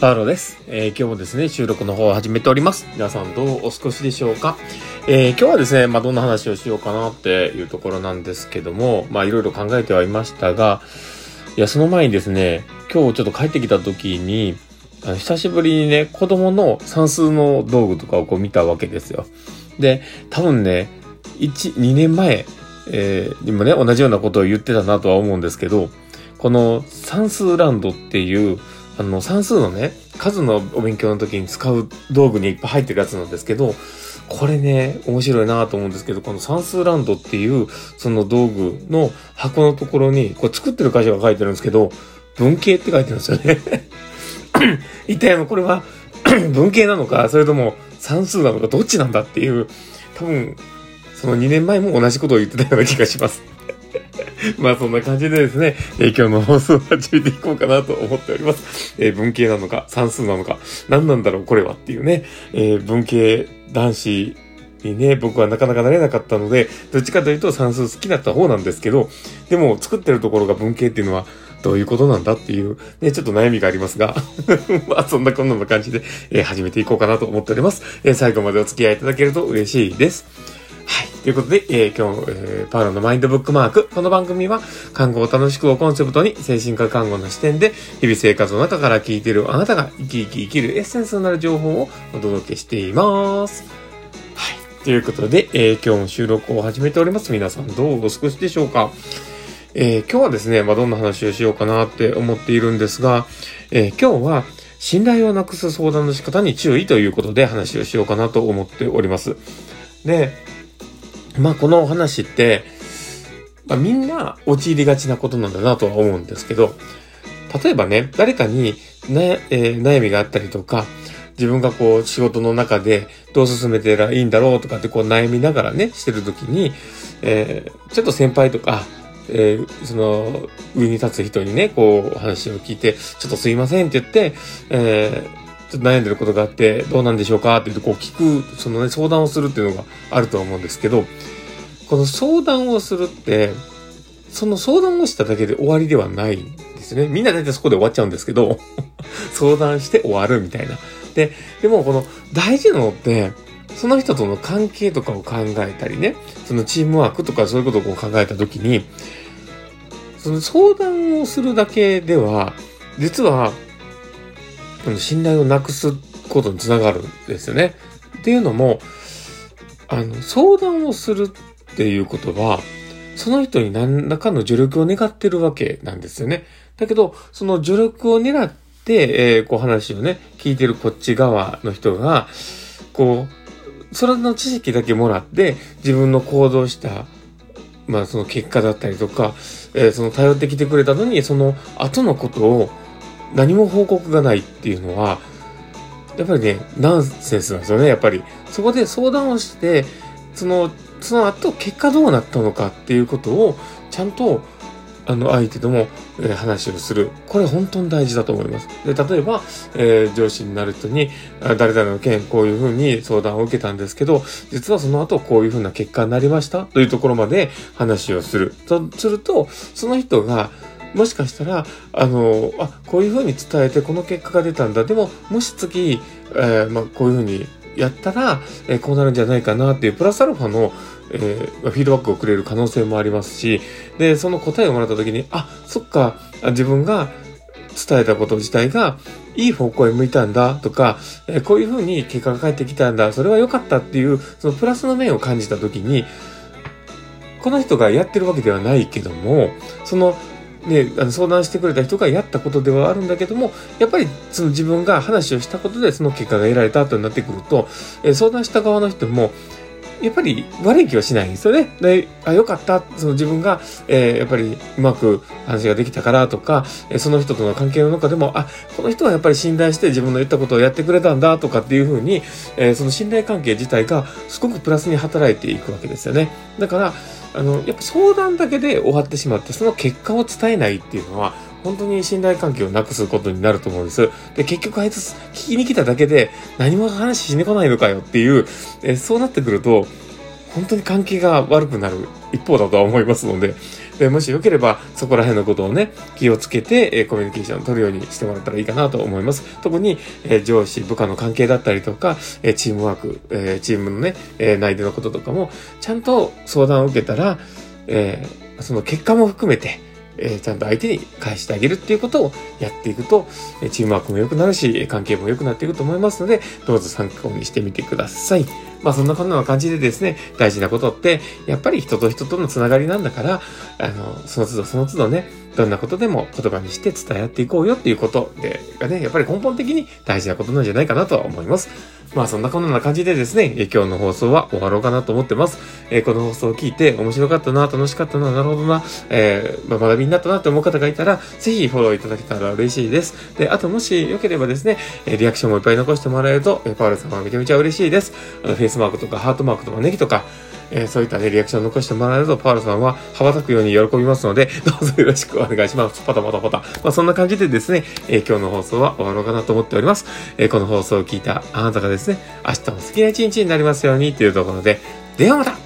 パウロです、えー今日もですね、収録の方を始めております。皆さんどうお過ごしでしょうか、えー今日はですね、まあ、どんな話をしようかなっていうところなんですけども、まあ、いろいろ考えてはいましたが、いや、その前にですね、今日ちょっと帰ってきた時に、あの久しぶりにね、子供の算数の道具とかをこう見たわけですよ。で、多分ね、1、2年前、えーにもね、同じようなことを言ってたなとは思うんですけど、この算数ランドっていう、あの、算数のね、数のお勉強の時に使う道具にいっぱい入ってるやつなんですけど、これね、面白いなと思うんですけど、この算数ランドっていう、その道具の箱のところに、これ作ってる会社が書いてるんですけど、文系って書いてるんですよね。一体あの、これは 文系なのか、それとも算数なのか、どっちなんだっていう、多分、その2年前も同じことを言ってたような気がします。まあそんな感じでですね、えー今日の放送を始めていこうかなと思っております。えー文系なのか、算数なのか、何なんだろうこれはっていうね、えー文系男子にね、僕はなかなかなれなかったので、どっちかというと算数好きだった方なんですけど、でも作ってるところが文系っていうのは、どういうことなんだっていう、ね、ちょっと悩みがありますが、まあそんなこんな感じで、えー始めていこうかなと思っております。えー最後までお付き合いいただけると嬉しいです。はい。ということで、えー今日、えーパウロのマインドブックマーク。この番組は、看護を楽しくをコンセプトに、精神科看護の視点で、日々生活の中から聞いているあなたが生き生き生きるエッセンスになる情報をお届けしています。はい。ということで、えー今日も収録を始めております。皆さんどうお過ごしでしょうか？えー今日はですね、まあ、どんな話をしようかなって思っているんですが、えー今日は、信頼をなくす相談の仕方に注意ということで話をしようかなと思っております。で、まあこのお話って、まあみんな陥りがちなことなんだなとは思うんですけど、例えばね、誰かにな、えー悩みがあったりとか、自分がこう仕事の中でどう進めてらいいんだろうとかってこう悩みながらね、してるときに、えーちょっと先輩とか、えーその上に立つ人にね、こう話を聞いて、ちょっとすいませんって言って、えーっと悩んでることがあって、どうなんでしょうか？って言って、こう聞く、そのね、相談をするっていうのがあると思うんですけど、この相談をするって、その相談をしただけで終わりではないんですね。みんな大体そこで終わっちゃうんですけど、相談して終わるみたいな。で、でもこの大事なのって、その人との関係とかを考えたりね、そのチームワークとかそういうことを考えたときに、その相談をするだけでは、実は、信頼をなくすことにつながるんですよね。っていうのも、あの、相談をするっていうことは、その人に何らかの助力を願ってるわけなんですよね。だけど、その助力を狙って、えーこう話をね、聞いてるこっち側の人が、こう、それの知識だけもらって、自分の行動した、まあその結果だったりとか、えーその頼ってきてくれたのに、その後のことを何も報告がないっていうのは、やっぱりね、ナンセンスなんですよね、やっぱり。そこで相談をして、その、その後結果どうなったのかっていうことを、ちゃんと、あの、相手とも、えー話をする。これ本当に大事だと思います。で、例えば、えー上司になる人に、誰々の件、こういうふうに相談を受けたんですけど、実はその後こういうふうな結果になりましたというところまで話をする。とすると、その人が、もしかしたら、あの、あ、こういうふうに伝えてこの結果が出たんだ。でも、もし次、えーまあ、こういうふうにやったら、えーこうなるんじゃないかなっていう、プラスアルファの、えーフィードバックをくれる可能性もありますし、で、その答えをもらった時に、あ、そっか、自分が伝えたこと自体が、いい方向へ向いたんだとか、えーこういうふうに結果が返ってきたんだ、それは良かったっていう、そのプラスの面を感じた時に、この人がやってるわけではないけども、その、ね、あの相談してくれた人がやったことではあるんだけども、やっぱりその自分が話をしたことでその結果が得られた後になってくると、え相談した側の人も、やっぱり悪い気はしないんですよね。で、あ、よかった。その自分が、えーやっぱりうまく話ができたからとか、えその人との関係の中でも、あ、この人はやっぱり信頼して自分の言ったことをやってくれたんだとかっていうふうに、えーその信頼関係自体がすごくプラスに働いていくわけですよね。だから、あの、やっぱ相談だけで終わってしまって、その結果を伝えないっていうのは、本当に信頼関係をなくすことになると思うんです。で、結局あいつ聞きに来ただけで何も話しに来ないのかよっていう、えそうなってくると、本当に関係が悪くなる一方だとは思いますので、でもしよければ、そこら辺のことをね、気をつけて、えコミュニケーションを取るようにしてもらったらいいかなと思います。特に、え上司、部下の関係だったりとか、えチームワーク、えチームのね、え内でのこととかも、ちゃんと相談を受けたら、えその結果も含めて、えちゃんと相手に返してあげるっていうことをやっていくと、えチームワークも良くなるし、関係も良くなっていくと思いますので、どうぞ参考にしてみてください。まあそんなこんな感じでですね、大事なことって、やっぱり人と人とのつながりなんだから、あの、その都度その都度ね、どんなことでも言葉にして伝え合っていこうよっていうことで、がね、やっぱり根本的に大事なことなんじゃないかなとは思います。まあそんなこんな感じでですね、今日の放送は終わろうかなと思ってます。えー、この放送を聞いて面白かったな、楽しかったな、なるほどな、えー、まあ、学びになったなって思う方がいたら、ぜひフォローいただけたら嬉しいです。で、あともしよければですね、リアクションもいっぱい残してもらえると、パウルさんはめちゃめちゃ嬉しいです。あの、スマークとかハートマークとかネギとか、えー、そういったね、リアクションを残してもらえると、パールさんは羽ばたくように喜びますので、どうぞよろしくお願いします。パタパタパタ。まあ、そんな感じでですね、えー、今日の放送は終わろうかなと思っております。えー、この放送を聞いたあなたがですね、明日も好きな一日になりますようにというところで、ではまた